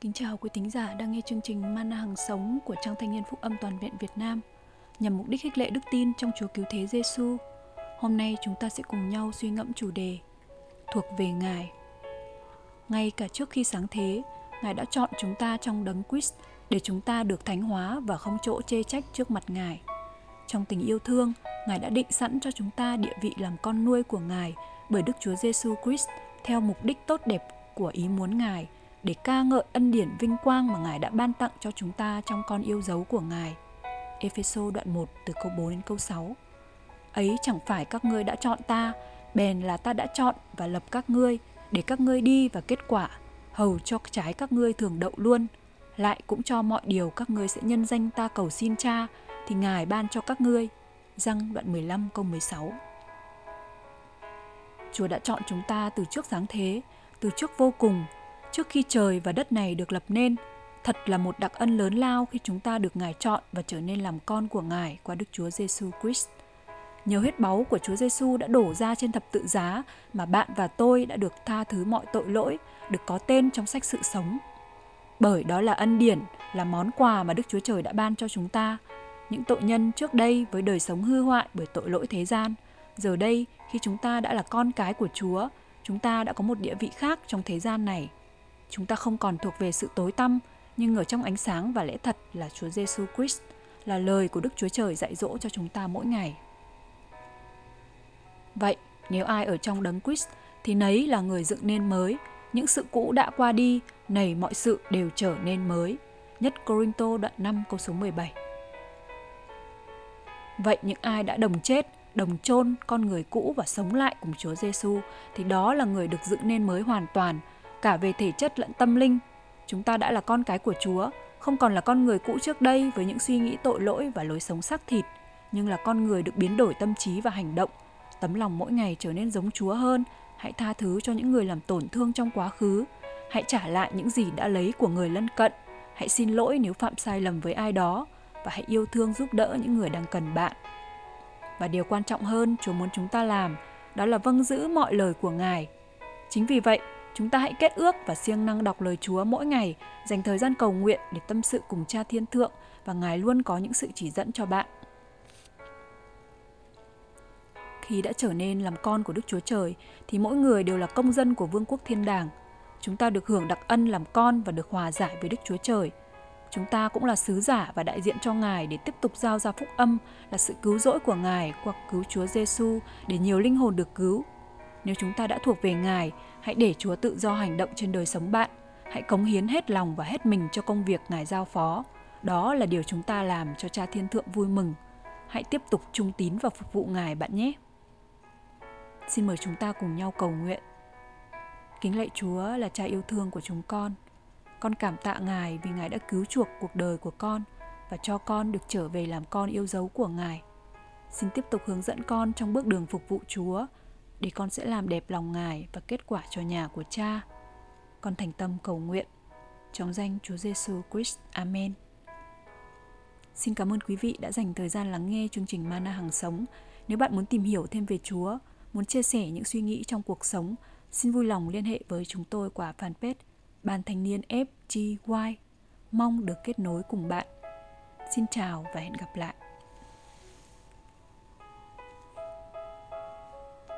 Kính chào quý thính giả đang nghe chương trình Mana Hằng Sống của Trang Thanh niên Phúc Âm Toàn viện Việt Nam nhằm mục đích khích lệ đức tin trong Chúa Cứu Thế Giêsu. Hôm nay chúng ta sẽ cùng nhau suy ngẫm chủ đề thuộc về Ngài. Ngay cả trước khi sáng thế, Ngài đã chọn chúng ta trong đấng Christ để chúng ta được thánh hóa và không chỗ chê trách trước mặt Ngài. Trong tình yêu thương, Ngài đã định sẵn cho chúng ta địa vị làm con nuôi của Ngài bởi Đức Chúa Giêsu Christ theo mục đích tốt đẹp của ý muốn Ngài để ca ngợi ân điển vinh quang mà Ngài đã ban tặng cho chúng ta trong con yêu dấu của Ngài. Epheso đoạn 1 từ câu 4 đến câu 6 Ấy chẳng phải các ngươi đã chọn ta, bèn là ta đã chọn và lập các ngươi để các ngươi đi và kết quả, hầu cho trái các ngươi thường đậu luôn, lại cũng cho mọi điều các ngươi sẽ nhân danh ta cầu xin cha, thì Ngài ban cho các ngươi. Răng đoạn 15 câu 16 Chúa đã chọn chúng ta từ trước sáng thế, từ trước vô cùng, trước khi trời và đất này được lập nên. Thật là một đặc ân lớn lao khi chúng ta được Ngài chọn và trở nên làm con của Ngài qua Đức Chúa Giêsu Christ. Nhiều huyết báu của Chúa Giêsu đã đổ ra trên thập tự giá mà bạn và tôi đã được tha thứ mọi tội lỗi, được có tên trong sách sự sống. Bởi đó là ân điển, là món quà mà Đức Chúa Trời đã ban cho chúng ta. Những tội nhân trước đây với đời sống hư hoại bởi tội lỗi thế gian, giờ đây khi chúng ta đã là con cái của Chúa, chúng ta đã có một địa vị khác trong thế gian này. Chúng ta không còn thuộc về sự tối tăm, nhưng ở trong ánh sáng và lẽ thật là Chúa Giêsu Christ, là lời của Đức Chúa Trời dạy dỗ cho chúng ta mỗi ngày. Vậy, nếu ai ở trong đấng Christ thì nấy là người dựng nên mới, những sự cũ đã qua đi, nảy mọi sự đều trở nên mới. Nhất Corinto đoạn 5 câu số 17. Vậy những ai đã đồng chết, đồng chôn con người cũ và sống lại cùng Chúa Giêsu thì đó là người được dựng nên mới hoàn toàn, cả về thể chất lẫn tâm linh. Chúng ta đã là con cái của Chúa, không còn là con người cũ trước đây với những suy nghĩ tội lỗi và lối sống xác thịt, nhưng là con người được biến đổi tâm trí và hành động. Tấm lòng mỗi ngày trở nên giống Chúa hơn, hãy tha thứ cho những người làm tổn thương trong quá khứ, hãy trả lại những gì đã lấy của người lân cận, hãy xin lỗi nếu phạm sai lầm với ai đó và hãy yêu thương giúp đỡ những người đang cần bạn. Và điều quan trọng hơn Chúa muốn chúng ta làm đó là vâng giữ mọi lời của Ngài. Chính vì vậy, chúng ta hãy kết ước và siêng năng đọc lời Chúa mỗi ngày, dành thời gian cầu nguyện để tâm sự cùng Cha Thiên Thượng và Ngài luôn có những sự chỉ dẫn cho bạn. Khi đã trở nên làm con của Đức Chúa Trời thì mỗi người đều là công dân của Vương quốc Thiên Đàng. Chúng ta được hưởng đặc ân làm con và được hòa giải với Đức Chúa Trời – Chúng ta cũng là sứ giả và đại diện cho Ngài để tiếp tục giao ra phúc âm là sự cứu rỗi của Ngài qua cứu Chúa Giêsu để nhiều linh hồn được cứu. Nếu chúng ta đã thuộc về Ngài, hãy để Chúa tự do hành động trên đời sống bạn. Hãy cống hiến hết lòng và hết mình cho công việc Ngài giao phó. Đó là điều chúng ta làm cho Cha Thiên Thượng vui mừng. Hãy tiếp tục trung tín và phục vụ Ngài bạn nhé. Xin mời chúng ta cùng nhau cầu nguyện. Kính lạy Chúa là Cha yêu thương của chúng con – con cảm tạ Ngài vì Ngài đã cứu chuộc cuộc đời của con và cho con được trở về làm con yêu dấu của Ngài. Xin tiếp tục hướng dẫn con trong bước đường phục vụ Chúa để con sẽ làm đẹp lòng Ngài và kết quả cho nhà của Cha. Con thành tâm cầu nguyện trong danh Chúa Giêsu Christ. Amen. Xin cảm ơn quý vị đã dành thời gian lắng nghe chương trình Mana hàng sống. Nếu bạn muốn tìm hiểu thêm về Chúa, muốn chia sẻ những suy nghĩ trong cuộc sống, xin vui lòng liên hệ với chúng tôi qua fanpage Ban thanh niên FGY mong được kết nối cùng bạn. Xin chào và hẹn gặp lại.